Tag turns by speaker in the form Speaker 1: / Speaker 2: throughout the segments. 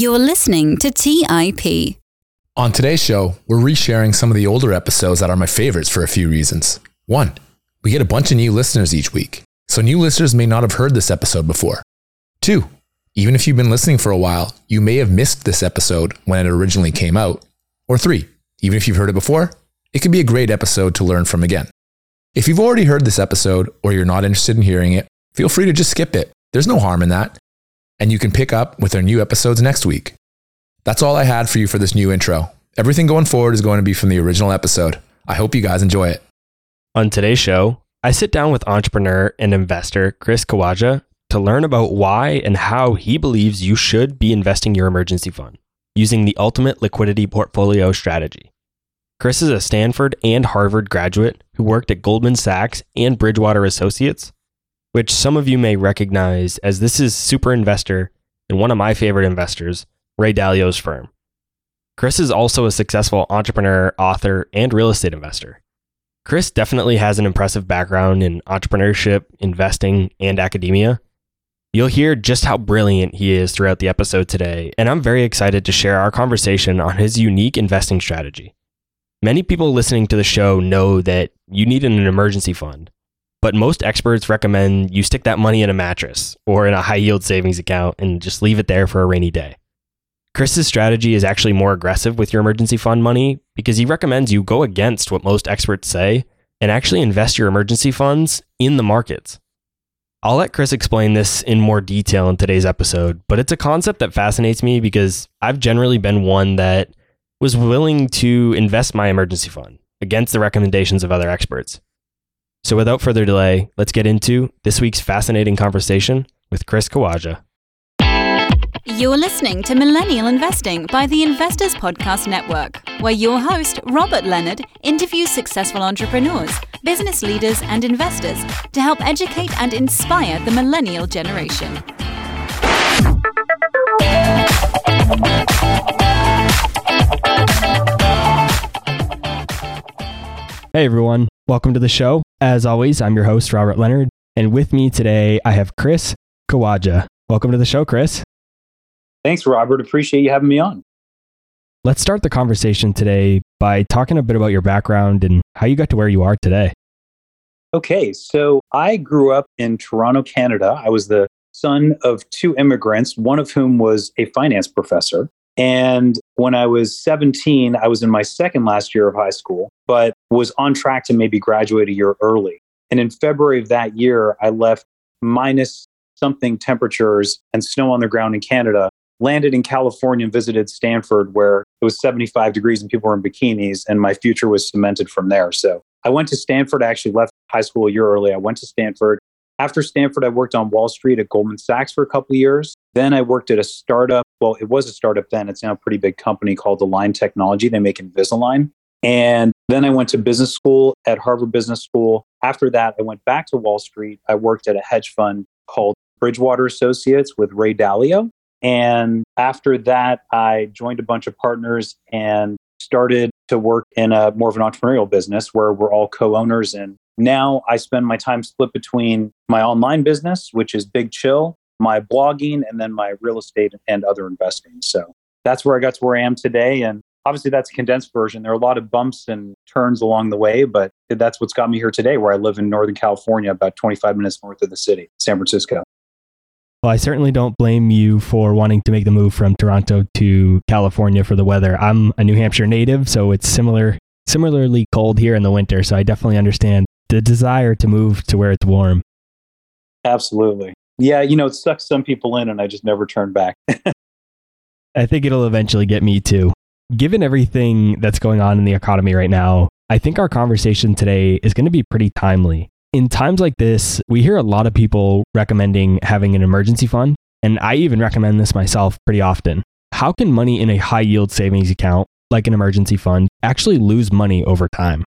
Speaker 1: You're listening to TIP.
Speaker 2: On today's show, we're resharing some of the older episodes that are my favorites for a few reasons. One, we get a bunch of new listeners each week, so new listeners may not have heard this episode before. Two, even if you've been listening for a while, you may have missed this episode when it originally came out. Or three, even if you've heard it before, it could be a great episode to learn from again. If you've already heard this episode or you're not interested in hearing it, feel free to just skip it. There's no harm in that and you can pick up with our new episodes next week. That's all I had for you for this new intro. Everything going forward is going to be from the original episode. I hope you guys enjoy it.
Speaker 3: On today's show, I sit down with entrepreneur and investor Chris Kawaja to learn about why and how he believes you should be investing your emergency fund using the ultimate liquidity portfolio strategy. Chris is a Stanford and Harvard graduate who worked at Goldman Sachs and Bridgewater Associates which some of you may recognize as this is super investor and one of my favorite investors, Ray Dalio's firm. Chris is also a successful entrepreneur, author, and real estate investor. Chris definitely has an impressive background in entrepreneurship, investing, and academia. You'll hear just how brilliant he is throughout the episode today, and I'm very excited to share our conversation on his unique investing strategy. Many people listening to the show know that you need an emergency fund, but most experts recommend you stick that money in a mattress or in a high yield savings account and just leave it there for a rainy day. Chris's strategy is actually more aggressive with your emergency fund money because he recommends you go against what most experts say and actually invest your emergency funds in the markets. I'll let Chris explain this in more detail in today's episode, but it's a concept that fascinates me because I've generally been one that was willing to invest my emergency fund against the recommendations of other experts. So without further delay, let's get into this week's fascinating conversation with Chris Kawaja.
Speaker 1: You're listening to Millennial Investing by the Investors Podcast Network, where your host, Robert Leonard, interviews successful entrepreneurs, business leaders, and investors to help educate and inspire the millennial generation.
Speaker 3: Hey everyone, welcome to the show. As always, I'm your host, Robert Leonard, and with me today I have Chris Kawaja. Welcome to the show, Chris.
Speaker 4: Thanks, Robert. Appreciate you having me on.
Speaker 3: Let's start the conversation today by talking a bit about your background and how you got to where you are today.
Speaker 4: Okay, so I grew up in Toronto, Canada. I was the son of two immigrants, one of whom was a finance professor. And when I was 17, I was in my second last year of high school, but was on track to maybe graduate a year early. And in February of that year, I left minus something temperatures and snow on the ground in Canada, landed in California and visited Stanford, where it was 75 degrees and people were in bikinis, and my future was cemented from there. So I went to Stanford. I actually left high school a year early. I went to Stanford. After Stanford, I worked on Wall Street at Goldman Sachs for a couple of years. Then I worked at a startup. Well, it was a startup then. It's now a pretty big company called Align Technology. They make Invisalign. And then I went to business school at Harvard Business School. After that, I went back to Wall Street. I worked at a hedge fund called Bridgewater Associates with Ray Dalio. And after that, I joined a bunch of partners and started to work in a more of an entrepreneurial business where we're all co-owners and now I spend my time split between my online business, which is Big Chill, my blogging, and then my real estate and other investing. So that's where I got to where I am today. And obviously, that's a condensed version. There are a lot of bumps and turns along the way, but that's what's got me here today, where I live in Northern California, about 25 minutes north of the city, San Francisco.
Speaker 3: Well, I certainly don't blame you for wanting to make the move from Toronto to California for the weather. I'm a New Hampshire native, so it's similar similarly cold here in the winter, so I definitely understand the desire to move to where it's warm.
Speaker 4: Absolutely. Yeah, you know, it sucks some people in and I just never turn back.
Speaker 3: I think it'll eventually get me too. Given everything that's going on in the economy right now, I think our conversation today is going to be pretty timely. In times like this, we hear a lot of people recommending having an emergency fund, and I even recommend this myself pretty often. How can money in a high yield savings account, like an emergency fund, actually lose money over time?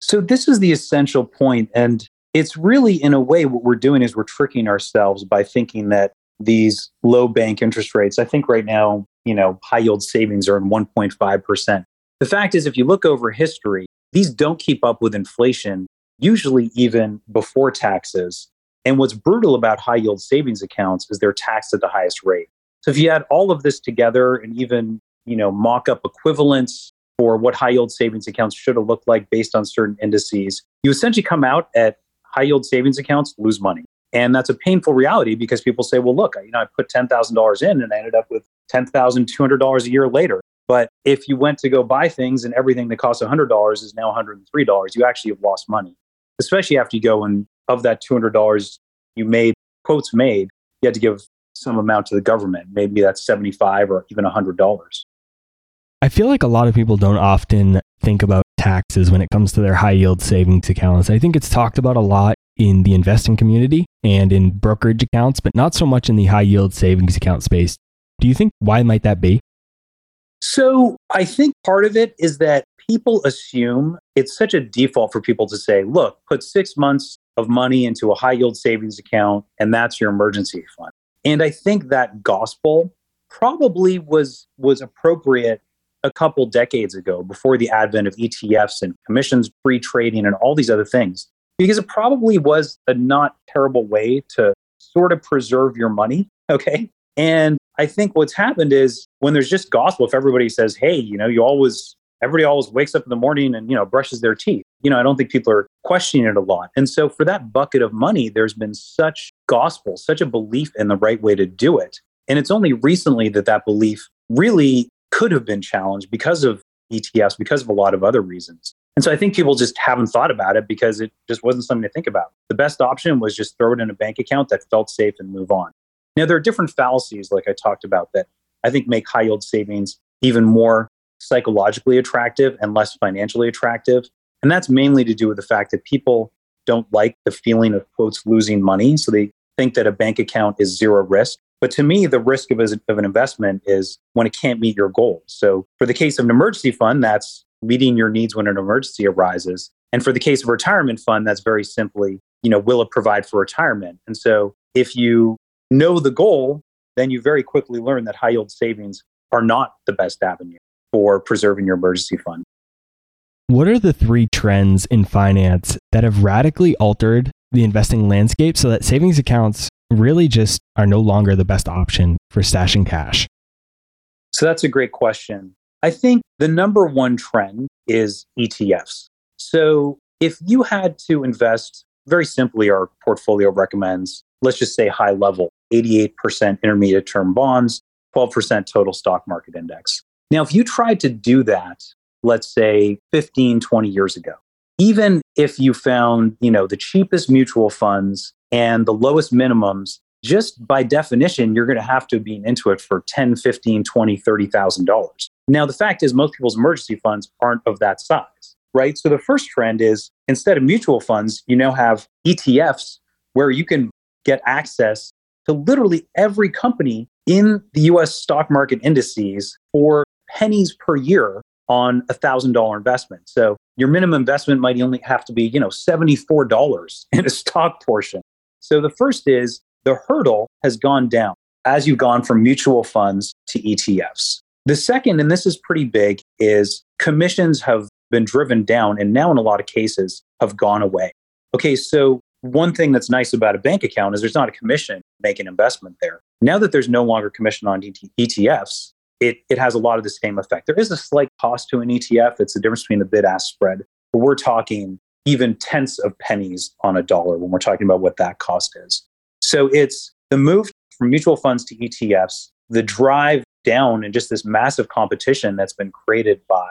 Speaker 4: So this is the essential point, and it's really in a way what we're doing is we're tricking ourselves by thinking that these low bank interest rates. I think right now, you know, high yield savings are in 1.5 percent. The fact is, if you look over history, these don't keep up with inflation, usually even before taxes. And what's brutal about high yield savings accounts is they're taxed at the highest rate. So if you add all of this together and even, you know, mock up equivalents for what high yield savings accounts should have looked like based on certain indices, you essentially come out at high yield savings accounts lose money. And that's a painful reality because people say, well, look, you know, I put $10,000 in and I ended up with $10,200 a year later. But if you went to go buy things and everything that costs $100 is now $103, you actually have lost money, especially after you go and of that $200 you made, quotes made, you had to give some amount to the government. Maybe that's 75 or even $100.
Speaker 3: I feel like a lot of people don't often think about taxes when it comes to their high yield savings accounts. I think it's talked about a lot in the investing community and in brokerage accounts, but not so much in the high yield savings account space. Do you think why might that be?
Speaker 4: So I think part of it is that people assume it's such a default for people to say, look, put six months of money into a high yield savings account and that's your emergency fund. And I think that gospel probably was was appropriate a couple decades ago before the advent of ETFs and commissions free trading and all these other things because it probably was a not terrible way to sort of preserve your money okay and I think what's happened is when there's just gospel, if everybody says, hey, you know, you always, everybody always wakes up in the morning and, you know, brushes their teeth, you know, I don't think people are questioning it a lot. And so for that bucket of money, there's been such gospel, such a belief in the right way to do it. And it's only recently that that belief really could have been challenged because of ETFs, because of a lot of other reasons. And so I think people just haven't thought about it because it just wasn't something to think about. The best option was just throw it in a bank account that felt safe and move on. Now, there are different fallacies, like I talked about, that I think make high yield savings even more psychologically attractive and less financially attractive. And that's mainly to do with the fact that people don't like the feeling of quotes losing money. So they think that a bank account is zero risk. But to me, the risk of, of an investment is when it can't meet your goals. So for the case of an emergency fund, that's meeting your needs when an emergency arises. And for the case of a retirement fund, that's very simply, you know, will it provide for retirement? And so if you know the goal, then you very quickly learn that high yield savings are not the best avenue for preserving your emergency fund.
Speaker 3: What are the three trends in finance that have radically altered the investing landscape so that savings accounts really just are no longer the best option for stashing cash?
Speaker 4: So that's a great question. I think the number one trend is ETFs. So if you had to invest, very simply, our portfolio recommends, let's just say high level, 88% intermediate term bonds, 12% total stock market index. Now, if you tried to do that, let's say 15, 20 years ago, even if you found, you know, the cheapest mutual funds and the lowest minimums, just by definition, you're going to have to be into it for 10, 15, 20, $30,000. Now, the fact is most people's emergency funds aren't of that size, right? So the first trend is instead of mutual funds, you now have ETFs where you can get access to literally every company in the US stock market indices for pennies per year on a thousand dollar investment. So your minimum investment might only have to be, you know, $74 in a stock portion. So the first is the hurdle has gone down as you've gone from mutual funds to ETFs. The second, and this is pretty big, is commissions have been driven down and now in a lot of cases have gone away. Okay, so one thing that's nice about a bank account is there's not a commission make an investment there. Now that there's no longer commission on ETFs, it, it has a lot of the same effect. There is a slight cost to an ETF. It's the difference between the bid ask spread. But we're talking even tenths of pennies on a dollar when we're talking about what that cost is. So it's the move from mutual funds to ETFs, the drive down and just this massive competition that's been created by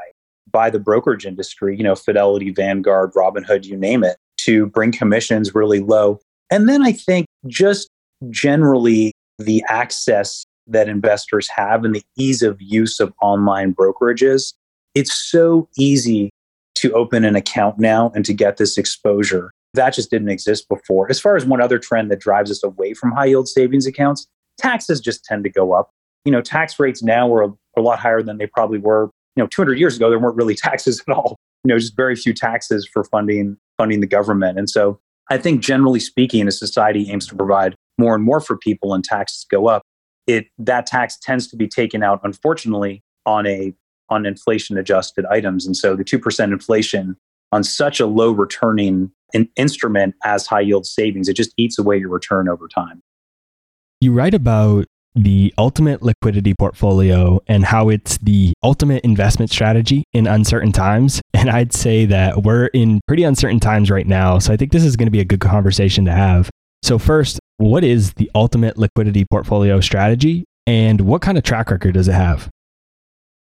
Speaker 4: by the brokerage industry, you know, Fidelity, Vanguard, Robinhood, you name it, to bring commissions really low. And then I think just generally the access that investors have and the ease of use of online brokerages. It's so easy to open an account now and to get this exposure. That just didn't exist before. As far as one other trend that drives us away from high yield savings accounts, taxes just tend to go up. You know, tax rates now are a lot higher than they probably were, you know, 200 years ago. There weren't really taxes at all. You know, just very few taxes for funding funding the government. And so I think generally speaking, a society aims to provide more and more for people and taxes go up, it that tax tends to be taken out, unfortunately, on a on inflation adjusted items. And so the 2% inflation on such a low returning in, instrument as high yield savings, it just eats away your return over time.
Speaker 3: You write about the ultimate liquidity portfolio and how it's the ultimate investment strategy in uncertain times. And I'd say that we're in pretty uncertain times right now. So I think this is going to be a good conversation to have. So, first, what is the ultimate liquidity portfolio strategy and what kind of track record does it have?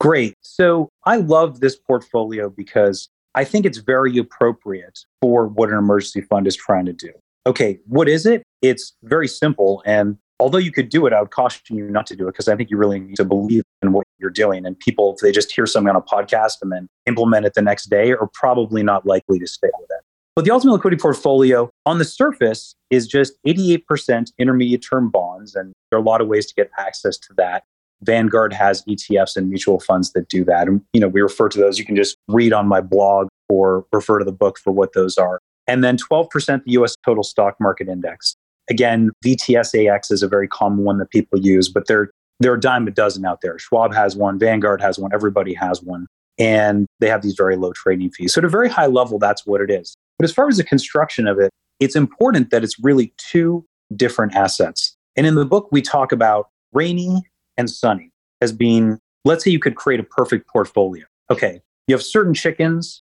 Speaker 4: Great. So, I love this portfolio because I think it's very appropriate for what an emergency fund is trying to do. Okay, what is it? It's very simple. And although you could do it, I would caution you not to do it because I think you really need to believe in what you're doing. And people, if they just hear something on a podcast and then implement it the next day, are probably not likely to stay with it. But the ultimate liquidity portfolio on the surface is just 88% intermediate term bonds. And there are a lot of ways to get access to that. Vanguard has ETFs and mutual funds that do that. And, you know, we refer to those. You can just read on my blog or refer to the book for what those are. And then 12% the US total stock market index. Again, VTSAX is a very common one that people use, but there, there are a dime a dozen out there. Schwab has one, Vanguard has one, everybody has one. And they have these very low trading fees. So, at a very high level, that's what it is. But as far as the construction of it, it's important that it's really two different assets. And in the book, we talk about rainy and sunny as being, let's say you could create a perfect portfolio. Okay, you have certain chickens,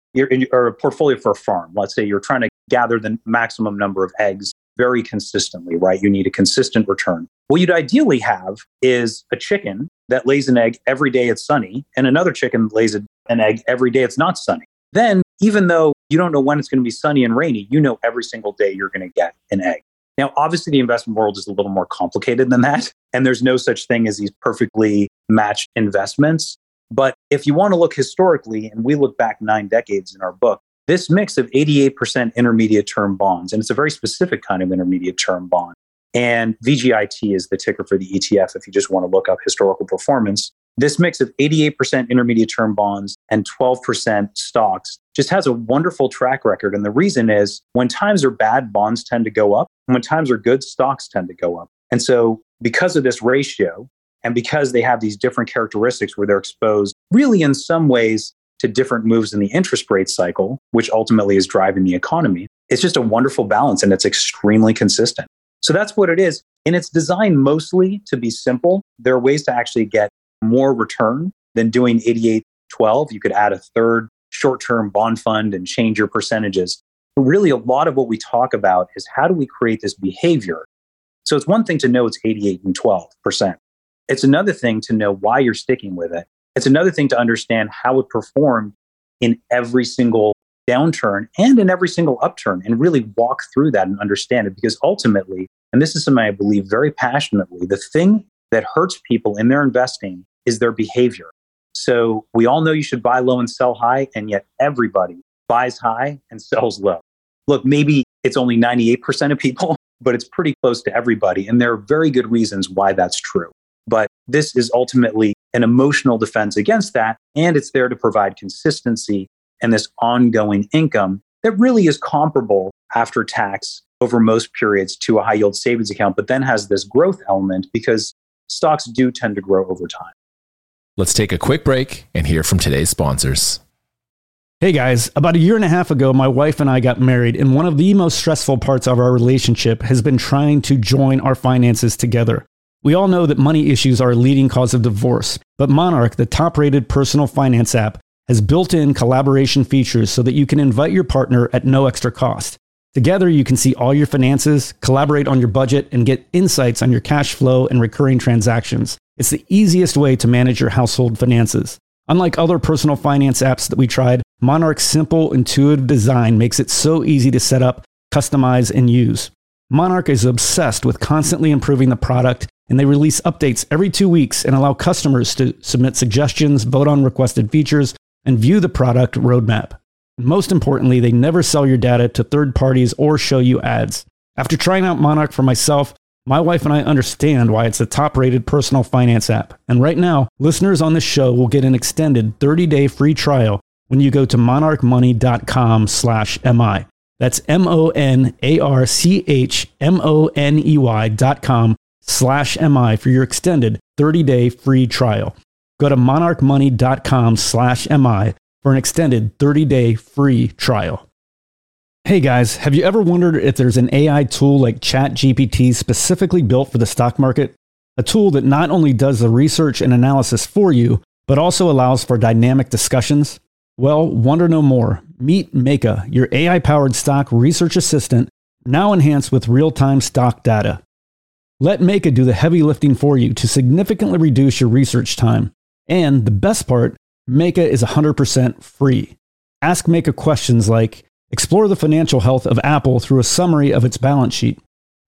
Speaker 4: or a portfolio for a farm. Let's say you're trying to gather the maximum number of eggs very consistently, right? You need a consistent return. What you'd ideally have is a chicken that lays an egg every day it's sunny, and another chicken lays an egg every day it's not sunny. Then, even though you don't know when it's going to be sunny and rainy, you know every single day you're going to get an egg. Now, obviously, the investment world is a little more complicated than that, and there's no such thing as these perfectly matched investments. But if you want to look historically, and we look back nine decades in our book, this mix of 88% intermediate term bonds, and it's a very specific kind of intermediate term bond. And VGIT is the ticker for the ETF if you just want to look up historical performance. This mix of 88% intermediate term bonds and 12% stocks just has a wonderful track record. And the reason is when times are bad, bonds tend to go up. And when times are good, stocks tend to go up. And so, because of this ratio, and because they have these different characteristics where they're exposed really in some ways to different moves in the interest rate cycle, which ultimately is driving the economy, it's just a wonderful balance and it's extremely consistent. So that's what it is. And it's designed mostly to be simple. There are ways to actually get more return than doing 88 12. You could add a third short term bond fund and change your percentages. But really, a lot of what we talk about is how do we create this behavior? So it's one thing to know it's 88 and 12%. It's another thing to know why you're sticking with it. It's another thing to understand how it performed in every single downturn and in every single upturn and really walk through that and understand it. Because ultimately, and this is something I believe very passionately, the thing that hurts people in their investing is their behavior. So we all know you should buy low and sell high, and yet everybody buys high and sells low. Look, maybe it's only 98% of people, but it's pretty close to everybody. And there are very good reasons why that's true. But this is ultimately an emotional defense against that. And it's there to provide consistency and this ongoing income that really is comparable after tax over most periods to a high yield savings account, but then has this growth element because stocks do tend to grow over time.
Speaker 2: Let's take a quick break and hear from today's sponsors.
Speaker 5: Hey guys, about a year and a half ago, my wife and I got married, and one of the most stressful parts of our relationship has been trying to join our finances together. We all know that money issues are a leading cause of divorce, but Monarch, the top rated personal finance app, has built in collaboration features so that you can invite your partner at no extra cost. Together, you can see all your finances, collaborate on your budget, and get insights on your cash flow and recurring transactions. It's the easiest way to manage your household finances. Unlike other personal finance apps that we tried, Monarch's simple, intuitive design makes it so easy to set up, customize, and use. Monarch is obsessed with constantly improving the product and they release updates every two weeks and allow customers to submit suggestions, vote on requested features, and view the product roadmap. Most importantly, they never sell your data to third parties or show you ads. After trying out Monarch for myself, my wife and I understand why it's a top rated personal finance app. And right now, listeners on this show will get an extended 30 day free trial when you go to monarchmoney.com slash MI. That's M O N A R C H M O N E Y dot com slash MI for your extended 30-day free trial. Go to monarchmoney.com slash MI for an extended 30-day free trial. Hey guys, have you ever wondered if there's an AI tool like ChatGPT specifically built for the stock market? a tool that not only does the research and analysis for you, but also allows for dynamic discussions. Well, wonder no more. Meet Meyka, your AI powered stock research assistant, now enhanced with real time stock data. Let Meyka do the heavy lifting for you to significantly reduce your research time. And the best part, Meyka is 100% free. Ask Meyka questions like Explore the financial health of Apple through a summary of its balance sheet.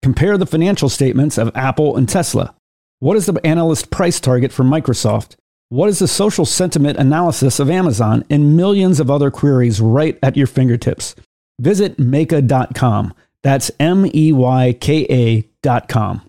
Speaker 5: Compare the financial statements of Apple and Tesla. What is the analyst price target for Microsoft? What is the social sentiment analysis of Amazon? And millions of other queries right at your fingertips. Visit Meyka.com. That's M E Y K A.com.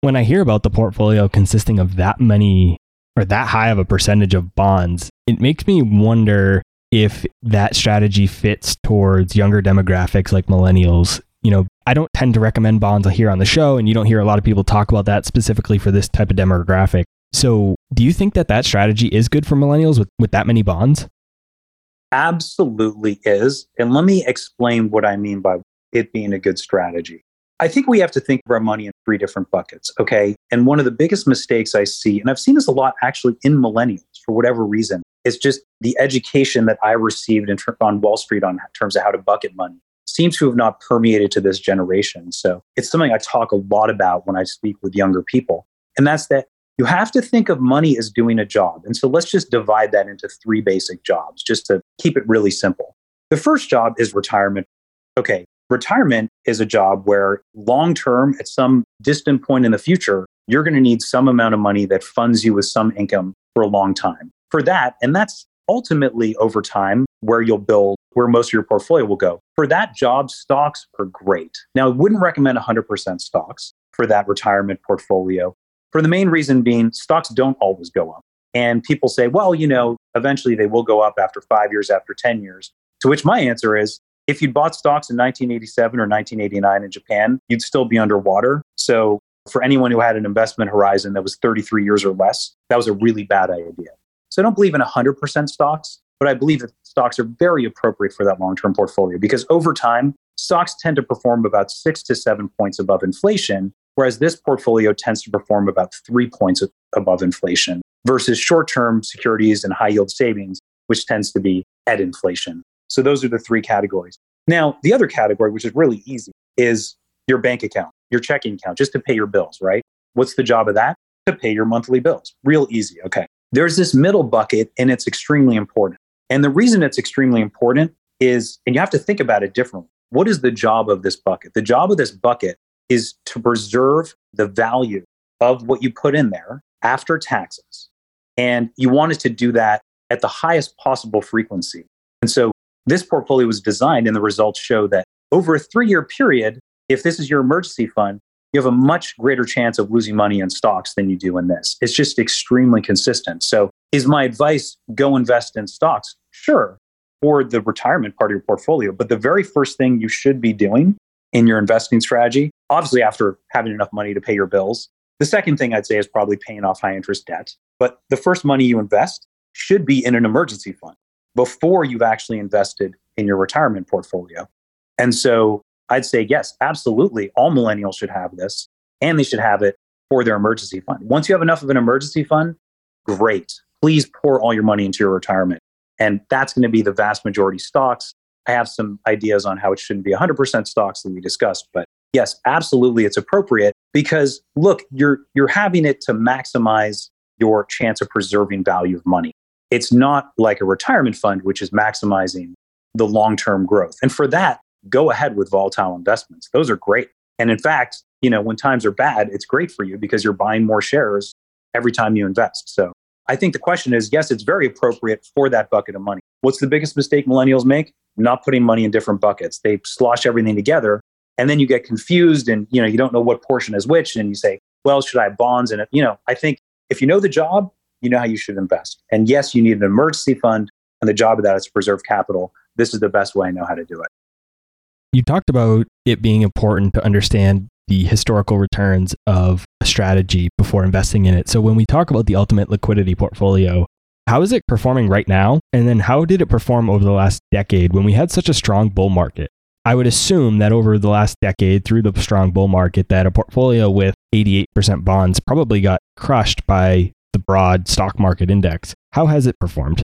Speaker 3: When I hear about the portfolio consisting of that many or that high of a percentage of bonds, it makes me wonder if that strategy fits towards younger demographics like millennials. You know, I don't tend to recommend bonds here on the show, and you don't hear a lot of people talk about that specifically for this type of demographic. So, do you think that that strategy is good for millennials with, with that many bonds?
Speaker 4: Absolutely is. And let me explain what I mean by it being a good strategy. I think we have to think of our money in three different buckets. Okay. And one of the biggest mistakes I see, and I've seen this a lot actually in millennials for whatever reason, it's just the education that I received in, on Wall Street on terms of how to bucket money seems to have not permeated to this generation. So it's something I talk a lot about when I speak with younger people. And that's that you have to think of money as doing a job. And so let's just divide that into three basic jobs just to keep it really simple. The first job is retirement. Okay, retirement is a job where long term, at some distant point in the future, you're going to need some amount of money that funds you with some income for a long time for that. And that's ultimately over time where you'll build where most of your portfolio will go. For that job, stocks are great. Now, I wouldn't recommend 100% stocks for that retirement portfolio for the main reason being stocks don't always go up. And people say, well, you know, eventually they will go up after five years, after 10 years. To which my answer is if you'd bought stocks in 1987 or 1989 in Japan, you'd still be underwater. So for anyone who had an investment horizon that was 33 years or less, that was a really bad idea. So I don't believe in 100% stocks, but I believe that stocks are very appropriate for that long term portfolio because over time, stocks tend to perform about six to seven points above inflation, whereas this portfolio tends to perform about three points above inflation versus short term securities and high yield savings, which tends to be at inflation. So those are the three categories. Now, the other category, which is really easy, is your bank account, your checking account, just to pay your bills, right? What's the job of that? To pay your monthly bills. Real easy. Okay. There's this middle bucket, and it's extremely important. And the reason it's extremely important is, and you have to think about it differently. What is the job of this bucket? The job of this bucket is to preserve the value of what you put in there after taxes. And you want wanted to do that at the highest possible frequency. And so this portfolio was designed, and the results show that over a three year period, if this is your emergency fund, you have a much greater chance of losing money in stocks than you do in this. It's just extremely consistent. So, is my advice go invest in stocks? Sure, for the retirement part of your portfolio. But the very first thing you should be doing in your investing strategy, obviously, after having enough money to pay your bills, the second thing I'd say is probably paying off high interest debt. But the first money you invest should be in an emergency fund before you've actually invested in your retirement portfolio. And so I'd say yes, absolutely. All millennials should have this and they should have it for their emergency fund. Once you have enough of an emergency fund, great. Please pour all your money into your retirement. And that's going to be the vast majority stocks. I have some ideas on how it shouldn't be 100% stocks that we discussed, but yes, absolutely, it's appropriate because look, you're you're having it to maximize your chance of preserving value of money. It's not like a retirement fund, which is maximizing the long term growth. And for that, go ahead with volatile investments. Those are great. And in fact, you know, when times are bad, it's great for you because you're buying more shares every time you invest. So I think the question is yes, it's very appropriate for that bucket of money. What's the biggest mistake millennials make? Not putting money in different buckets. They slosh everything together and then you get confused and you know you don't know what portion is which and you say, well, should I have bonds and you know, I think if you know the job, you know how you should invest. And yes, you need an emergency fund and the job of that is to preserve capital. This is the best way I know how to do it.
Speaker 3: You talked about it being important to understand the historical returns of a strategy before investing in it. So when we talk about the ultimate liquidity portfolio, how is it performing right now? And then how did it perform over the last decade when we had such a strong bull market? I would assume that over the last decade through the strong bull market that a portfolio with 88% bonds probably got crushed by the broad stock market index. How has it performed?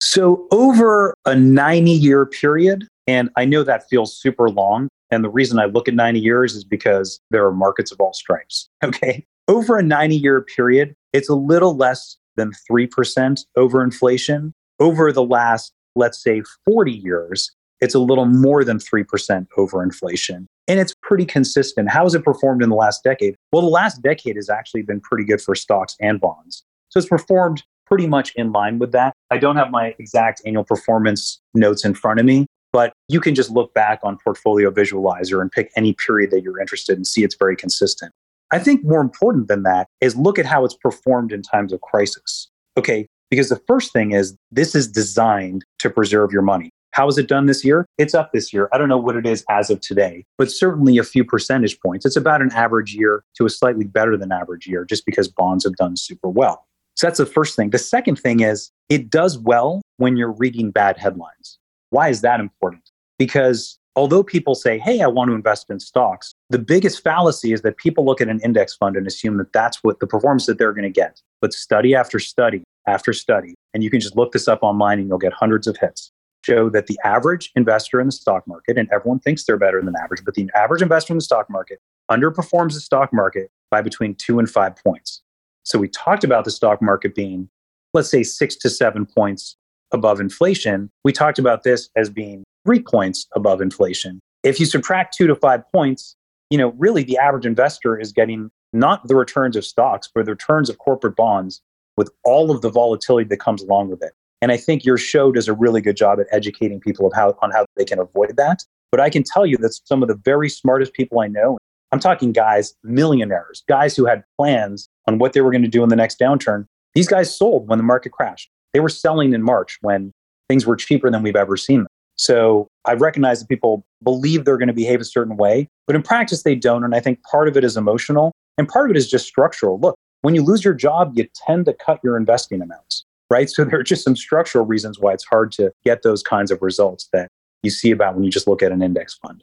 Speaker 4: So over a 90 year period, and I know that feels super long. And the reason I look at 90 years is because there are markets of all stripes. Okay. Over a 90 year period, it's a little less than 3% over inflation. Over the last, let's say, 40 years, it's a little more than 3% over inflation. And it's pretty consistent. How has it performed in the last decade? Well, the last decade has actually been pretty good for stocks and bonds. So it's performed pretty much in line with that. I don't have my exact annual performance notes in front of me, but you can just look back on Portfolio Visualizer and pick any period that you're interested in and see it's very consistent. I think more important than that is look at how it's performed in times of crisis. Okay, because the first thing is this is designed to preserve your money. How is it done this year? It's up this year. I don't know what it is as of today, but certainly a few percentage points. It's about an average year to a slightly better than average year just because bonds have done super well. So that's the first thing. The second thing is it does well when you're reading bad headlines. Why is that important? Because although people say, hey, I want to invest in stocks, the biggest fallacy is that people look at an index fund and assume that that's what the performance that they're going to get. But study after study after study, and you can just look this up online and you'll get hundreds of hits, show that the average investor in the stock market, and everyone thinks they're better than average, but the average investor in the stock market underperforms the stock market by between two and five points. So we talked about the stock market being, let's say, six to seven points above inflation. We talked about this as being three points above inflation. If you subtract two to five points, you know, really the average investor is getting not the returns of stocks, but the returns of corporate bonds with all of the volatility that comes along with it. And I think your show does a really good job at educating people of how, on how they can avoid that. But I can tell you that some of the very smartest people I know, I'm talking guys, millionaires, guys who had plans on what they were going to do in the next downturn. These guys sold when the market crashed. They were selling in March when things were cheaper than we've ever seen them. So I recognize that people believe they're going to behave a certain way, but in practice they don't. And I think part of it is emotional and part of it is just structural. Look, when you lose your job, you tend to cut your investing amounts, right? So there are just some structural reasons why it's hard to get those kinds of results that you see about when you just look at an index fund.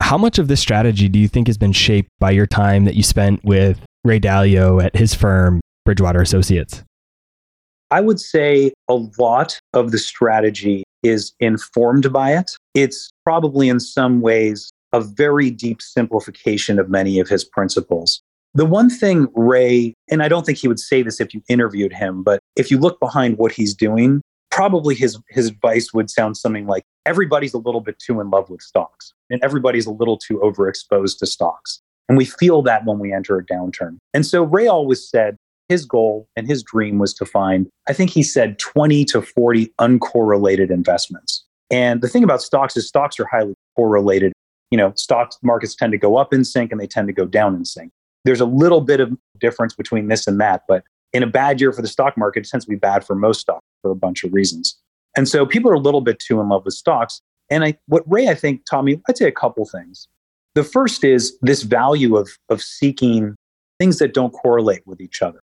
Speaker 3: How much of this strategy do you think has been shaped by your time that you spent with Ray Dalio at his firm, Bridgewater Associates?
Speaker 4: I would say a lot of the strategy is informed by it. It's probably in some ways a very deep simplification of many of his principles. The one thing Ray, and I don't think he would say this if you interviewed him, but if you look behind what he's doing, probably his, his advice would sound something like everybody's a little bit too in love with stocks and everybody's a little too overexposed to stocks. And we feel that when we enter a downturn. And so Ray always said his goal and his dream was to find, I think he said 20 to 40 uncorrelated investments. And the thing about stocks is stocks are highly correlated. You know, stock markets tend to go up in sync and they tend to go down in sync. There's a little bit of difference between this and that, but in a bad year for the stock market, it tends to be bad for most stocks for a bunch of reasons. And so people are a little bit too in love with stocks. And I, what Ray, I think, taught me, I'd say a couple things. The first is this value of, of seeking things that don't correlate with each other.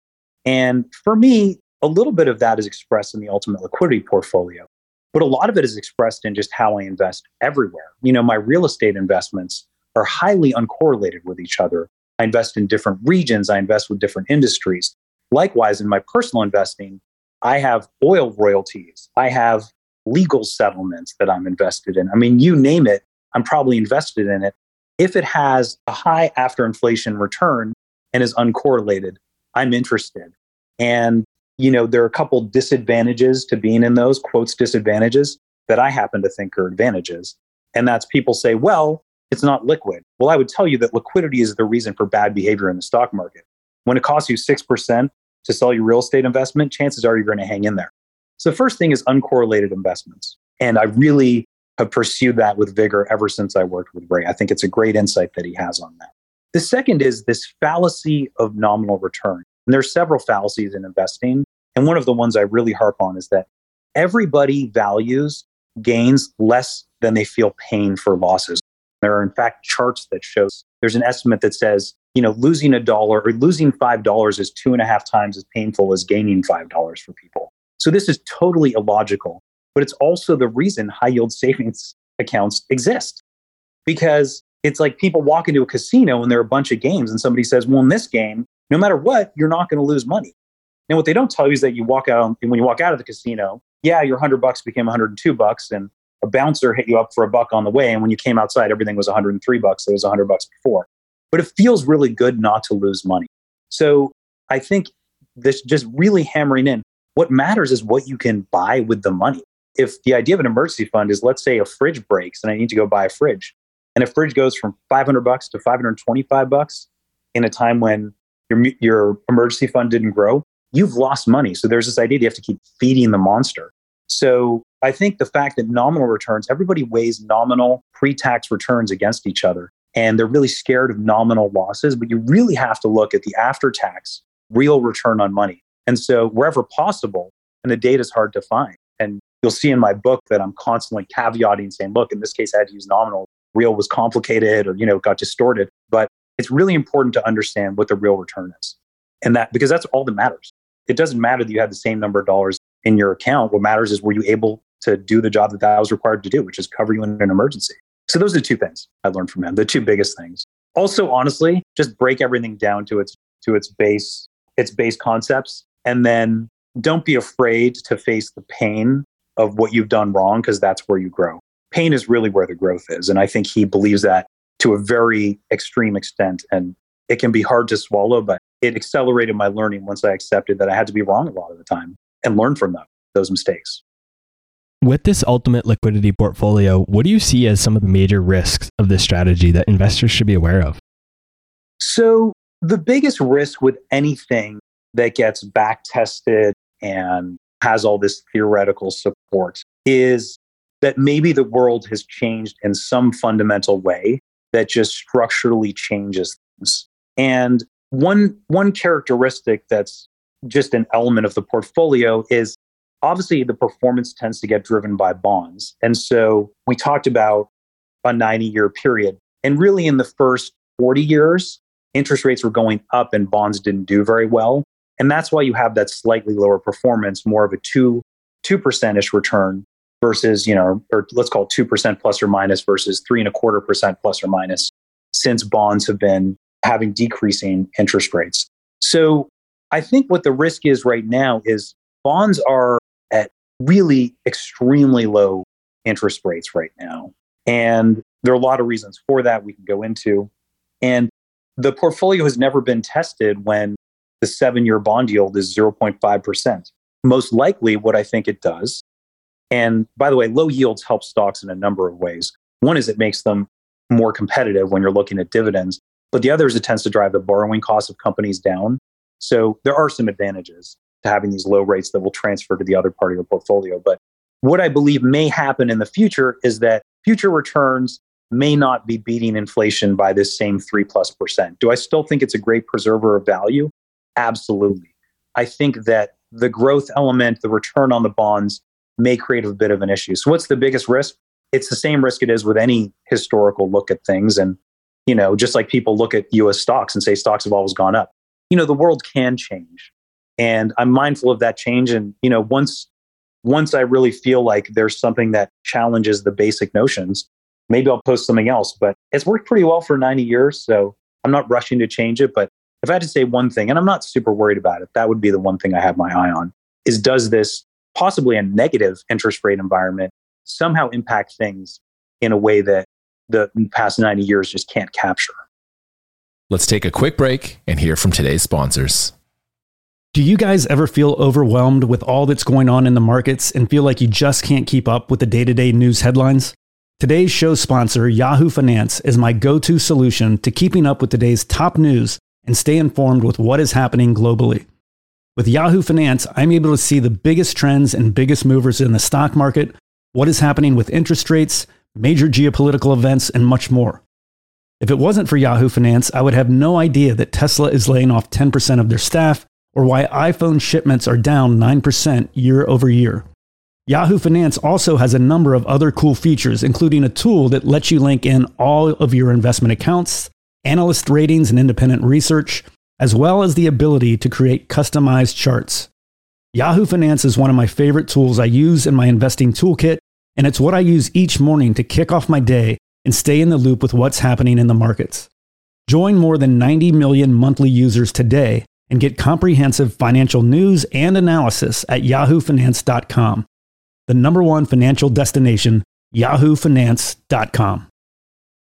Speaker 4: And for me, a little bit of that is expressed in the ultimate liquidity portfolio, but a lot of it is expressed in just how I invest everywhere. You know, my real estate investments are highly uncorrelated with each other. I invest in different regions, I invest with different industries. Likewise, in my personal investing, I have oil royalties, I have legal settlements that I'm invested in. I mean, you name it, I'm probably invested in it If it has a high after inflation return and is uncorrelated, I'm interested. And, you know, there are a couple disadvantages to being in those quotes disadvantages that I happen to think are advantages. And that's people say, well, it's not liquid. Well, I would tell you that liquidity is the reason for bad behavior in the stock market. When it costs you 6% to sell your real estate investment, chances are you're going to hang in there. So, the first thing is uncorrelated investments. And I really have pursued that with vigor ever since I worked with Ray. I think it's a great insight that he has on that. The second is this fallacy of nominal return. And there's several fallacies in investing. And one of the ones I really harp on is that everybody values gains less than they feel pain for losses. There are, in fact, charts that shows there's an estimate that says, you know, losing a dollar or losing $5 is two and a half times as painful as gaining $5 for people. So this is totally illogical, but it's also the reason high yield savings accounts exist because it's like people walk into a casino and there are a bunch of games and somebody says, well, in this game, no matter what, you're not going to lose money. And what they don't tell you is that you walk out, and when you walk out of the casino, yeah, your 100 bucks became 102 bucks and a bouncer hit you up for a buck on the way. And when you came outside, everything was 103 bucks. It was 100 bucks before. But it feels really good not to lose money. So I think this just really hammering in what matters is what you can buy with the money. If the idea of an emergency fund is, let's say a fridge breaks and I need to go buy a fridge, and a fridge goes from 500 bucks to 525 bucks in a time when your, your emergency fund didn't grow, you've lost money. So there's this idea that you have to keep feeding the monster. So I think the fact that nominal returns, everybody weighs nominal pre tax returns against each other. And they're really scared of nominal losses, but you really have to look at the after tax real return on money. And so, wherever possible, and the data is hard to find. And you'll see in my book that I'm constantly caveating, saying, look, in this case, I had to use nominal. Real was complicated or, you know, got distorted. But it's really important to understand what the real return is. And that, because that's all that matters. It doesn't matter that you have the same number of dollars in your account. What matters is were you able to do the job that that was required to do, which is cover you in an emergency. So those are the two things I learned from him, the two biggest things. Also, honestly, just break everything down to its to its base, its base concepts, and then don't be afraid to face the pain of what you've done wrong because that's where you grow. Pain is really where the growth is, and I think he believes that to a very extreme extent, and it can be hard to swallow, but it accelerated my learning once I accepted that I had to be wrong a lot of the time and learn from them, those mistakes.
Speaker 3: With this ultimate liquidity portfolio, what do you see as some of the major risks of this strategy that investors should be aware of?
Speaker 4: So, the biggest risk with anything that gets back tested and has all this theoretical support is that maybe the world has changed in some fundamental way that just structurally changes things. And one, one characteristic that's just an element of the portfolio is obviously the performance tends to get driven by bonds. And so we talked about a 90 year period. And really, in the first 40 years, interest rates were going up and bonds didn't do very well. And that's why you have that slightly lower performance, more of a two, 2% ish return versus, you know, or let's call it 2% plus or minus versus three and a quarter percent plus or minus since bonds have been having decreasing interest rates. So I think what the risk is right now is bonds are at really extremely low interest rates right now. And there are a lot of reasons for that we can go into. And the portfolio has never been tested when the seven year bond yield is 0.5%. Most likely, what I think it does, and by the way, low yields help stocks in a number of ways. One is it makes them more competitive when you're looking at dividends, but the other is it tends to drive the borrowing costs of companies down. So there are some advantages to having these low rates that will transfer to the other part of your portfolio. But what I believe may happen in the future is that future returns may not be beating inflation by this same three plus percent. Do I still think it's a great preserver of value? Absolutely. I think that the growth element, the return on the bonds may create a bit of an issue. So, what's the biggest risk? It's the same risk it is with any historical look at things. And, you know, just like people look at US stocks and say stocks have always gone up, you know, the world can change. And I'm mindful of that change. And, you know, once once I really feel like there's something that challenges the basic notions, maybe I'll post something else. But it's worked pretty well for 90 years. So I'm not rushing to change it. But if I had to say one thing, and I'm not super worried about it, that would be the one thing I have my eye on is does this possibly a negative interest rate environment somehow impact things in a way that the past 90 years just can't capture.
Speaker 2: Let's take a quick break and hear from today's sponsors.
Speaker 5: Do you guys ever feel overwhelmed with all that's going on in the markets and feel like you just can't keep up with the day to day news headlines? Today's show sponsor, Yahoo Finance, is my go to solution to keeping up with today's top news and stay informed with what is happening globally. With Yahoo Finance, I'm able to see the biggest trends and biggest movers in the stock market, what is happening with interest rates, major geopolitical events, and much more. If it wasn't for Yahoo Finance, I would have no idea that Tesla is laying off 10% of their staff or why iPhone shipments are down 9% year over year. Yahoo Finance also has a number of other cool features, including a tool that lets you link in all of your investment accounts, analyst ratings, and independent research, as well as the ability to create customized charts. Yahoo Finance is one of my favorite tools I use in my investing toolkit, and it's what I use each morning to kick off my day and stay in the loop with what's happening in the markets. Join more than 90 million monthly users today and get comprehensive financial news and analysis at yahoofinance.com. The number one financial destination, yahoofinance.com.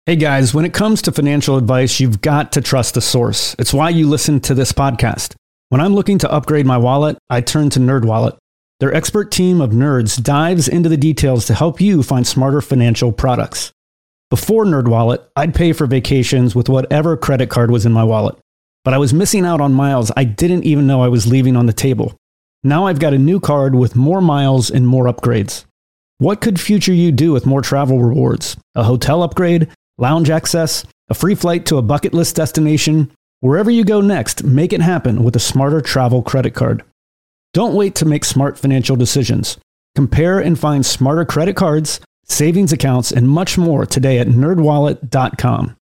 Speaker 5: Hey guys, when it comes to financial advice, you've got to trust the source. It's why you listen to this podcast. When I'm looking to upgrade my wallet, I turn to NerdWallet. Their expert team of nerds dives into the details to help you find smarter financial products. Before NerdWallet, I'd pay for vacations with whatever credit card was in my wallet but I was missing out on miles I didn't even know I was leaving on the table. Now I've got a new card with more miles and more upgrades. What could future you do with more travel rewards? A hotel upgrade, lounge access, a free flight to a bucket list destination? Wherever you go next, make it happen with a smarter travel credit card. Don't wait to make smart financial decisions. Compare and find smarter credit cards, savings accounts, and much more today at nerdwallet.com.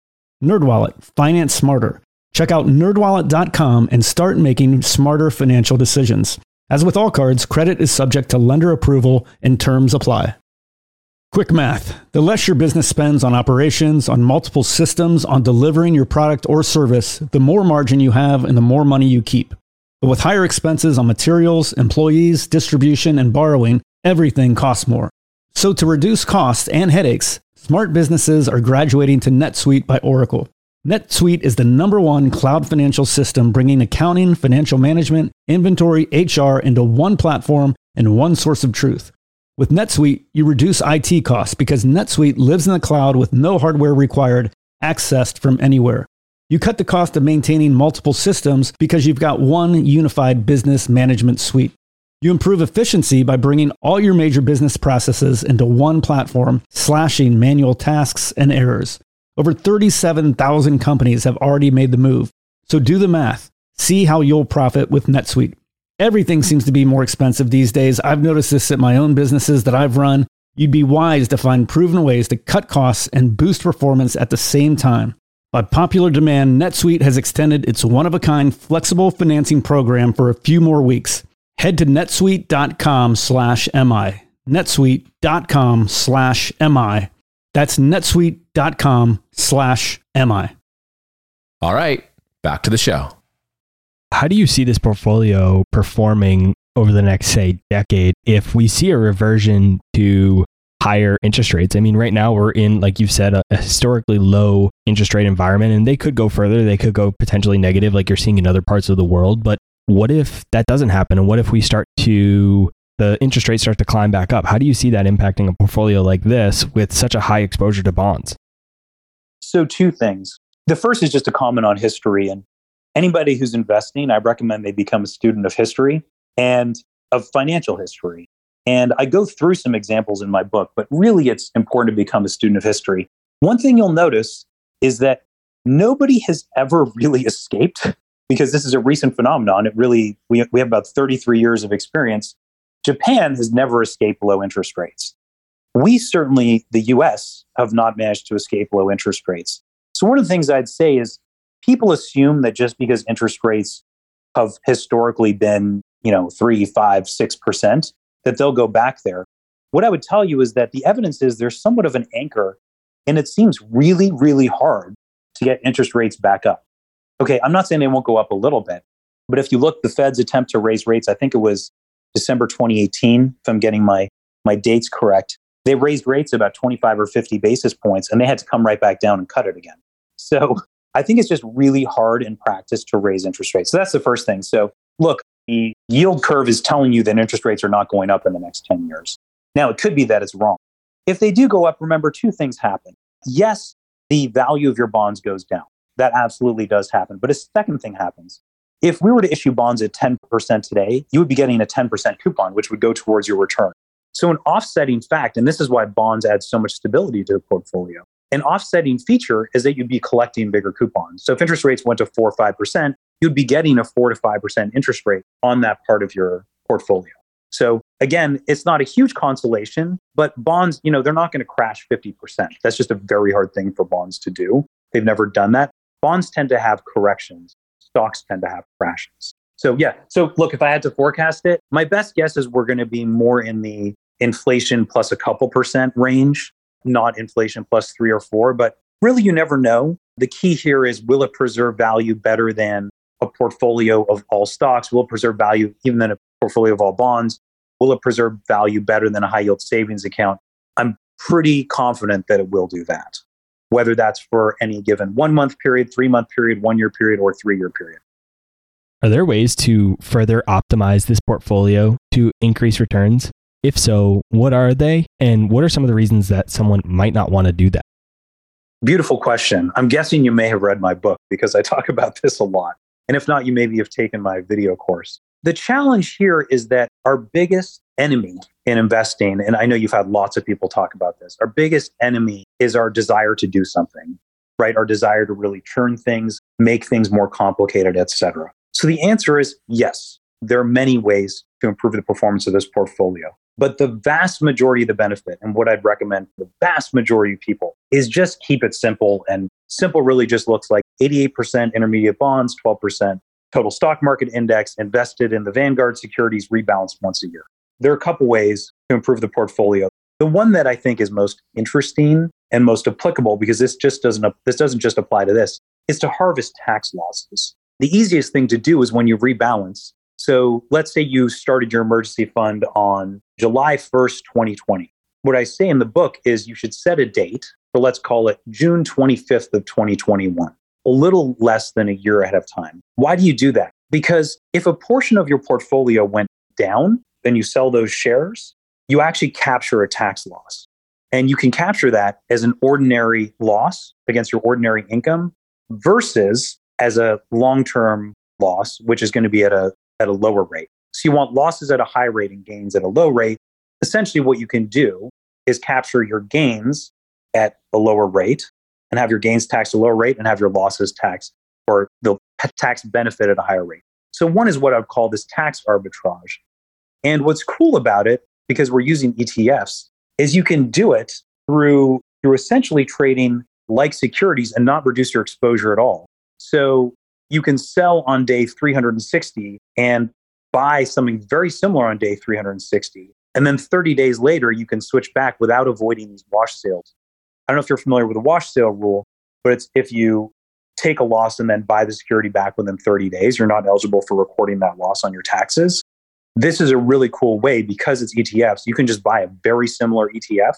Speaker 5: Nerdwallet, finance smarter. Check out nerdwallet.com and start making smarter financial decisions. As with all cards, credit is subject to lender approval and terms apply. Quick math the less your business spends on operations, on multiple systems, on delivering your product or service, the more margin you have and the more money you keep. But with higher expenses on materials, employees, distribution, and borrowing, everything costs more. So to reduce costs and headaches, smart businesses are graduating to NetSuite by Oracle. NetSuite is the number one cloud financial system bringing accounting, financial management, inventory, HR into one platform and one source of truth. With NetSuite, you reduce IT costs because NetSuite lives in the cloud with no hardware required, accessed from anywhere. You cut the cost of maintaining multiple systems because you've got one unified business management suite. You improve efficiency by bringing all your major business processes into one platform, slashing manual tasks and errors. Over 37,000 companies have already made the move. So do the math. See how you'll profit with NetSuite. Everything seems to be more expensive these days. I've noticed this at my own businesses that I've run. You'd be wise to find proven ways to cut costs and boost performance at the same time. By popular demand, NetSuite has extended its one of a kind flexible financing program for a few more weeks. Head to netsuite.com slash MI. netsuite.com slash MI that's netsuite.com slash MI.
Speaker 2: All right, back to the show.
Speaker 3: How do you see this portfolio performing over the next, say, decade if we see a reversion to higher interest rates? I mean, right now we're in, like you've said, a, a historically low interest rate environment, and they could go further. They could go potentially negative, like you're seeing in other parts of the world. But what if that doesn't happen? And what if we start to the interest rates start to climb back up. How do you see that impacting a portfolio like this with such a high exposure to bonds?
Speaker 4: So, two things. The first is just a comment on history. And anybody who's investing, I recommend they become a student of history and of financial history. And I go through some examples in my book, but really it's important to become a student of history. One thing you'll notice is that nobody has ever really escaped because this is a recent phenomenon. It really, we, we have about 33 years of experience Japan has never escaped low interest rates. We certainly, the US, have not managed to escape low interest rates. So, one of the things I'd say is people assume that just because interest rates have historically been, you know, three, five, six percent, that they'll go back there. What I would tell you is that the evidence is there's somewhat of an anchor, and it seems really, really hard to get interest rates back up. Okay, I'm not saying they won't go up a little bit, but if you look, the Fed's attempt to raise rates, I think it was December 2018, if I'm getting my, my dates correct, they raised rates about 25 or 50 basis points and they had to come right back down and cut it again. So I think it's just really hard in practice to raise interest rates. So that's the first thing. So look, the yield curve is telling you that interest rates are not going up in the next 10 years. Now, it could be that it's wrong. If they do go up, remember two things happen. Yes, the value of your bonds goes down. That absolutely does happen. But a second thing happens. If we were to issue bonds at 10% today, you would be getting a 10% coupon, which would go towards your return. So, an offsetting fact, and this is why bonds add so much stability to the portfolio, an offsetting feature is that you'd be collecting bigger coupons. So, if interest rates went to 4 or 5%, you'd be getting a 4 to 5% interest rate on that part of your portfolio. So, again, it's not a huge consolation, but bonds, you know, they're not going to crash 50%. That's just a very hard thing for bonds to do. They've never done that. Bonds tend to have corrections, stocks tend to have crashes. So, yeah. So, look, if I had to forecast it, my best guess is we're going to be more in the inflation plus a couple percent range, not inflation plus three or four. But really, you never know. The key here is will it preserve value better than a portfolio of all stocks? Will it preserve value even than a portfolio of all bonds? Will it preserve value better than a high yield savings account? I'm pretty confident that it will do that, whether that's for any given one month period, three month period, one year period, or three year period.
Speaker 3: Are there ways to further optimize this portfolio to increase returns? If so, what are they? And what are some of the reasons that someone might not want to do that?
Speaker 4: Beautiful question. I'm guessing you may have read my book because I talk about this a lot. And if not, you maybe have taken my video course. The challenge here is that our biggest enemy in investing, and I know you've had lots of people talk about this, our biggest enemy is our desire to do something, right? Our desire to really churn things, make things more complicated, etc. So the answer is yes, there are many ways to improve the performance of this portfolio. But the vast majority of the benefit, and what I'd recommend for the vast majority of people, is just keep it simple. And simple really just looks like 88% intermediate bonds, 12% total stock market index invested in the Vanguard securities rebalanced once a year. There are a couple ways to improve the portfolio. The one that I think is most interesting and most applicable, because this just doesn't this doesn't just apply to this, is to harvest tax losses. The easiest thing to do is when you rebalance, so let's say you started your emergency fund on July 1st, 2020. What I say in the book is you should set a date, or let's call it June 25th of 2021, a little less than a year ahead of time. Why do you do that? Because if a portion of your portfolio went down, then you sell those shares, you actually capture a tax loss. And you can capture that as an ordinary loss against your ordinary income versus as a long term loss, which is going to be at a at a lower rate. So you want losses at a high rate and gains at a low rate. Essentially, what you can do is capture your gains at a lower rate and have your gains taxed at a lower rate and have your losses taxed or the tax benefit at a higher rate. So one is what I'd call this tax arbitrage. And what's cool about it, because we're using ETFs, is you can do it through through essentially trading like securities and not reduce your exposure at all. So you can sell on day 360 and buy something very similar on day 360. And then 30 days later, you can switch back without avoiding these wash sales. I don't know if you're familiar with the wash sale rule, but it's if you take a loss and then buy the security back within 30 days, you're not eligible for recording that loss on your taxes. This is a really cool way because it's ETFs. You can just buy a very similar ETF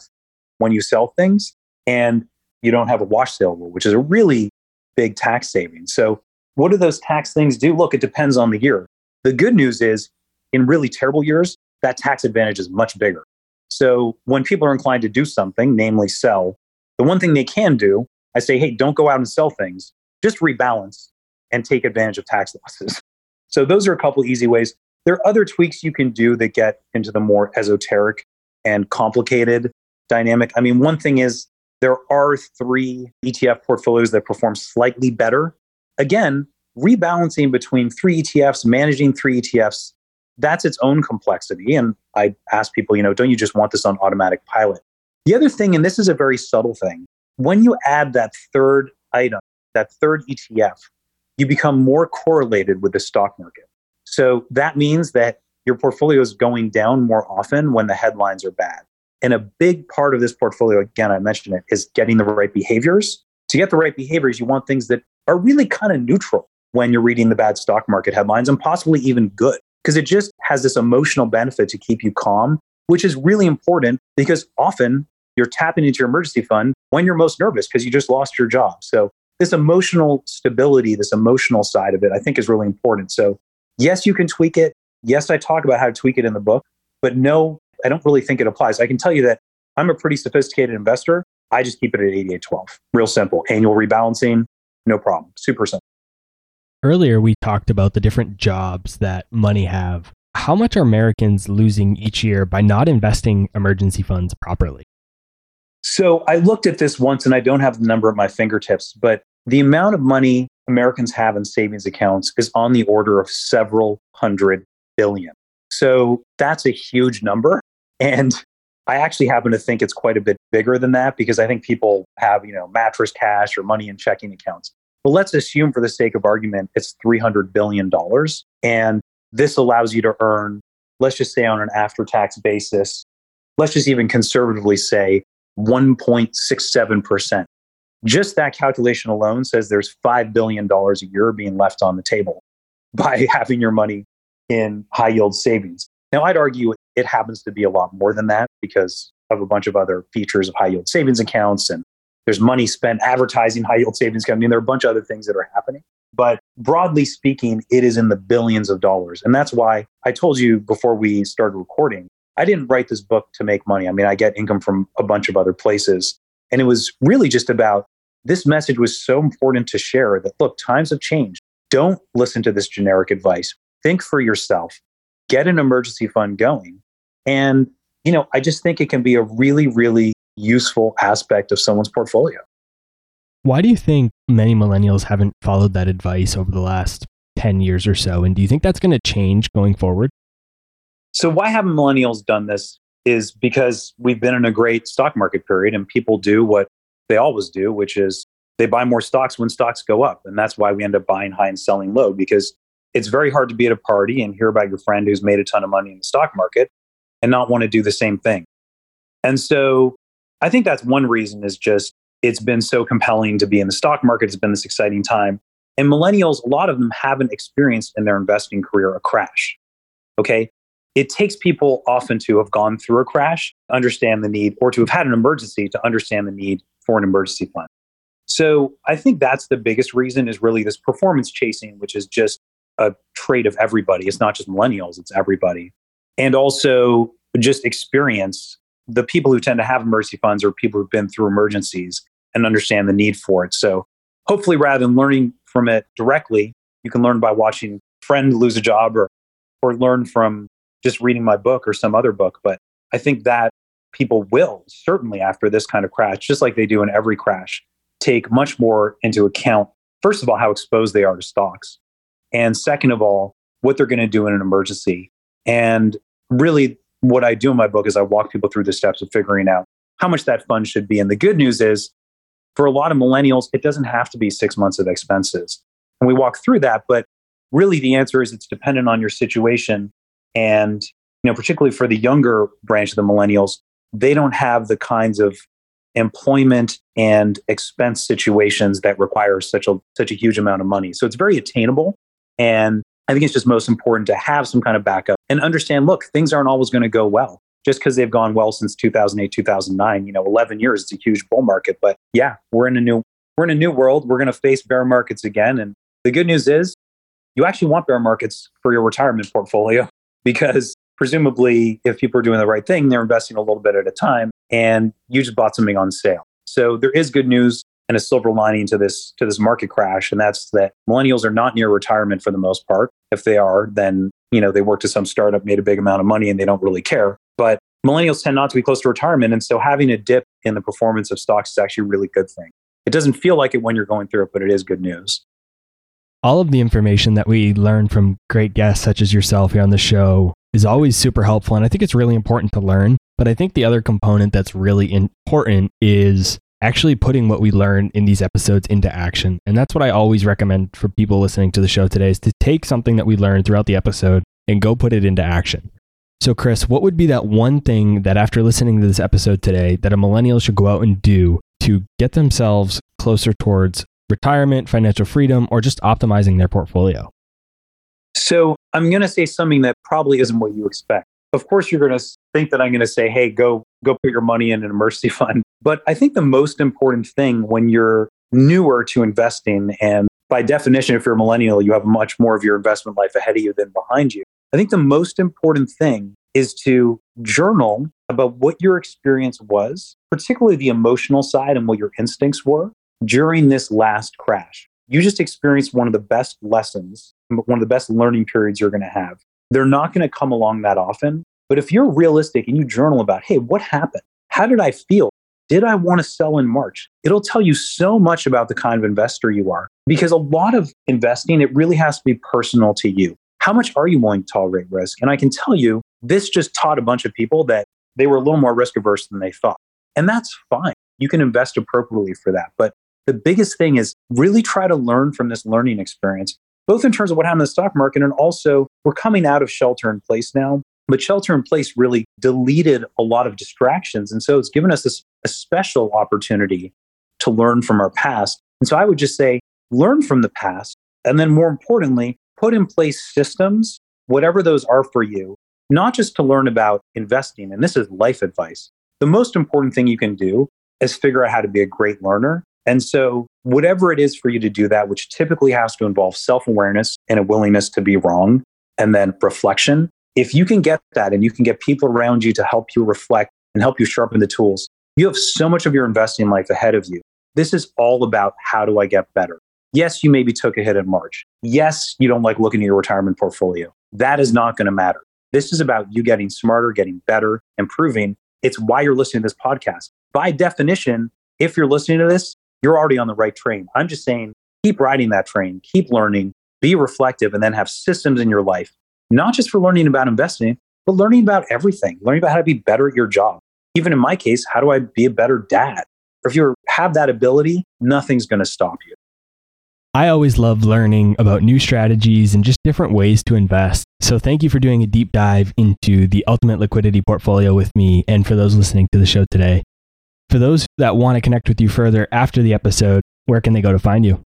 Speaker 4: when you sell things and you don't have a wash sale rule, which is a really big tax savings. So what do those tax things do? Look, it depends on the year. The good news is, in really terrible years, that tax advantage is much bigger. So when people are inclined to do something, namely sell, the one thing they can do, I say, hey, don't go out and sell things, just rebalance and take advantage of tax losses. So those are a couple easy ways. There are other tweaks you can do that get into the more esoteric and complicated dynamic. I mean, one thing is there are three ETF portfolios that perform slightly better again, rebalancing between three ETFs, managing three ETFs, that's its own complexity. And I ask people, you know, don't you just want this on automatic pilot? The other thing, and this is a very subtle thing, when you add that third item, that third ETF, you become more correlated with the stock market. So that means that your portfolio is going down more often when the headlines are bad. And a big part of this portfolio, again, I mentioned it, is getting the right behaviors. To get the right behaviors, you want things that are really kind of neutral when you're reading the bad stock market headlines and possibly even good because it just has this emotional benefit to keep you calm which is really important because often you're tapping into your emergency fund when you're most nervous because you just lost your job. So this emotional stability, this emotional side of it, I think is really important. So yes, you can tweak it. Yes, I talk about how to tweak it in the book, but no, I don't really think it applies. I can tell you that I'm a pretty sophisticated investor. I just keep it at 8812. Real simple. Annual rebalancing, no problem. Super simple.
Speaker 3: Earlier, we talked about the different jobs that money have. How much are Americans losing each year by not investing emergency funds properly?
Speaker 4: So I looked at this once and I don't have the number at my fingertips, but the amount of money Americans have in savings accounts is on the order of several hundred billion. So that's a huge number. And I actually happen to think it's quite a bit bigger than that because I think people have, you know, mattress cash or money in checking accounts. But let's assume for the sake of argument, it's $300 billion. And this allows you to earn, let's just say on an after tax basis, let's just even conservatively say 1.67%. Just that calculation alone says there's $5 billion a year being left on the table by having your money in high yield savings. Now, I'd argue it happens to be a lot more than that because of a bunch of other features of high yield savings accounts and there's money spent advertising high yield savings accounts. I mean, there are a bunch of other things that are happening. But broadly speaking, it is in the billions of dollars. And that's why I told you before we started recording I didn't write this book to make money. I mean, I get income from a bunch of other places. And it was really just about this message was so important to share that look, times have changed. Don't listen to this generic advice. Think for yourself. Get an emergency fund going. And, you know, I just think it can be a really, really useful aspect of someone's portfolio.
Speaker 3: Why do you think many millennials haven't followed that advice over the last 10 years or so? And do you think that's going to change going forward?
Speaker 4: So, why haven't millennials done this? Is because we've been in a great stock market period and people do what they always do, which is they buy more stocks when stocks go up. And that's why we end up buying high and selling low because it's very hard to be at a party and hear about your friend who's made a ton of money in the stock market and not want to do the same thing. And so I think that's one reason is just it's been so compelling to be in the stock market. It's been this exciting time. And millennials, a lot of them haven't experienced in their investing career a crash. Okay it takes people often to have gone through a crash, understand the need, or to have had an emergency to understand the need for an emergency fund. So I think that's the biggest reason is really this performance chasing, which is just a trait of everybody. It's not just millennials, it's everybody. And also just experience. The people who tend to have emergency funds are people who've been through emergencies and understand the need for it. So hopefully, rather than learning from it directly, you can learn by watching a friend lose a job or, or learn from just reading my book or some other book. But I think that people will certainly after this kind of crash, just like they do in every crash, take much more into account, first of all, how exposed they are to stocks. And second of all, what they're going to do in an emergency. And really, what I do in my book is I walk people through the steps of figuring out how much that fund should be. And the good news is, for a lot of millennials, it doesn't have to be six months of expenses. And we walk through that. But really, the answer is it's dependent on your situation and you know, particularly for the younger branch of the millennials, they don't have the kinds of employment and expense situations that require such a such a huge amount of money. So it's very attainable. And I think it's just most important to have some kind of backup and understand look, things aren't always going to go well. Just because they've gone well since 2008, 2009, you know, 11 years, it's a huge bull market. But yeah, we're in a new we're in a new world. We're going to face bear markets again. And the good news is you actually want bear markets for your retirement portfolio because presumably if people are doing the right thing, they're investing a little bit at a time and you just bought something on sale. So there is good news and a silver lining to this to this market crash and that's that millennials are not near retirement for the most part. If they are, then you know they worked at some startup, made a big amount of money and they don't really care. But millennials tend not to be close to retirement and so having a dip in the performance of stocks is actually a really good thing. It doesn't feel like it when you're going through it, but it is good news
Speaker 3: all of the information that we learn from great guests such as yourself here on the show is always super helpful. And I think it's really important to learn. But I think the other component that's really important is actually putting what we learn in these episodes into action. And that's what I always recommend for people listening to the show today is to take something that we learned throughout the episode and go put it into action. So, Chris, what would be that one thing that after listening to this episode today that a millennial should go out and do to get themselves closer towards retirement, financial freedom, or just optimizing their portfolio?
Speaker 4: So I'm going to say something that probably isn't what you expect. of course you're going to think that I'm going to say, "Hey, go go put your money in an emergency fund." But I think the most important thing when you're newer to investing and by definition if you're a millennial, you have much more of your investment life ahead of you than behind you. I think the most important thing is to journal about what your experience was, particularly the emotional side and what your instincts were during this last crash. You just experienced one of the best lessons, one of the best learning periods you're going to have. They're not going to come along that often. But if you're realistic and you journal about, hey, what happened? How did I feel? Did I want to sell in March? It'll tell you so much about the kind of investor you are because a lot of investing, it really has to be personal to you. How much are you willing to tolerate risk? And I can tell you, this just taught a bunch of people that they were a little more risk averse than they thought. And that's fine. You can invest appropriately for that. But the biggest thing is really try to learn from this learning experience, both in terms of what happened in the stock market and also we're coming out of shelter in place now. But shelter in place really deleted a lot of distractions. And so it's given us this, a special opportunity to learn from our past. And so I would just say, learn from the past. And then more importantly, put in place systems, whatever those are for you, not just to learn about investing. And this is life advice. The most important thing you can do is figure out how to be a great learner. And so, whatever it is for you to do that, which typically has to involve self awareness and a willingness to be wrong, and then reflection, if you can get that and you can get people around you to help you reflect and help you sharpen the tools, you have so much of your investing life ahead of you. This is all about how do I get better? Yes, you maybe took a hit in March. Yes, you don't like looking at your retirement portfolio. That is not going to matter. This is about you getting smarter, getting better, improving. It's why you're listening to this podcast. By definition, if you're listening to this, you're already on the right train. I'm just saying, keep riding that train, keep learning, be reflective, and then have systems in your life not just for learning about investing, but learning about everything, learning about how to be better at your job. Even in my case, how do I be a better dad? If you have that ability, nothing's going to stop you.
Speaker 3: I always love learning about new strategies and just different ways to invest. So, thank you for doing a deep dive into the ultimate liquidity portfolio with me and for those listening to the show today. For those that want to connect with you further after the episode, where can they go to find you?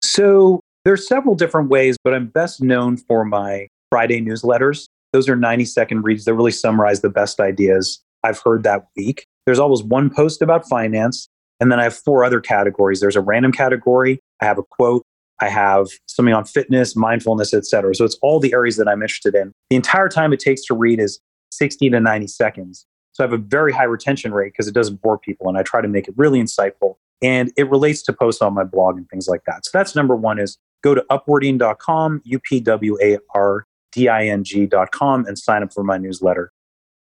Speaker 4: So, there's several different ways, but I'm best known for my Friday newsletters. Those are 90 second reads that really summarize the best ideas I've heard that week. There's always one post about finance. And then I have four other categories. There's a random category. I have a quote. I have something on fitness, mindfulness, etc. So it's all the areas that I'm interested in. The entire time it takes to read is 60 to 90 seconds. So I have a very high retention rate because it doesn't bore people and I try to make it really insightful. And it relates to posts on my blog and things like that. So that's number one is go to upwarding.com, U P W A R ding.com and sign up for my newsletter.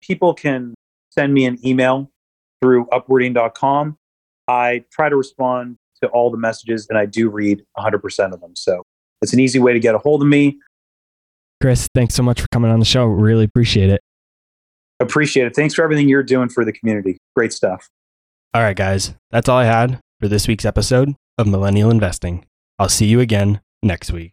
Speaker 4: People can send me an email through upwarding.com. I try to respond to all the messages and I do read 100% of them. So it's an easy way to get a hold of me.
Speaker 3: Chris, thanks so much for coming on the show. Really appreciate it.
Speaker 4: Appreciate it. Thanks for everything you're doing for the community. Great stuff.
Speaker 3: All right, guys. That's all I had for this week's episode of Millennial Investing. I'll see you again next week.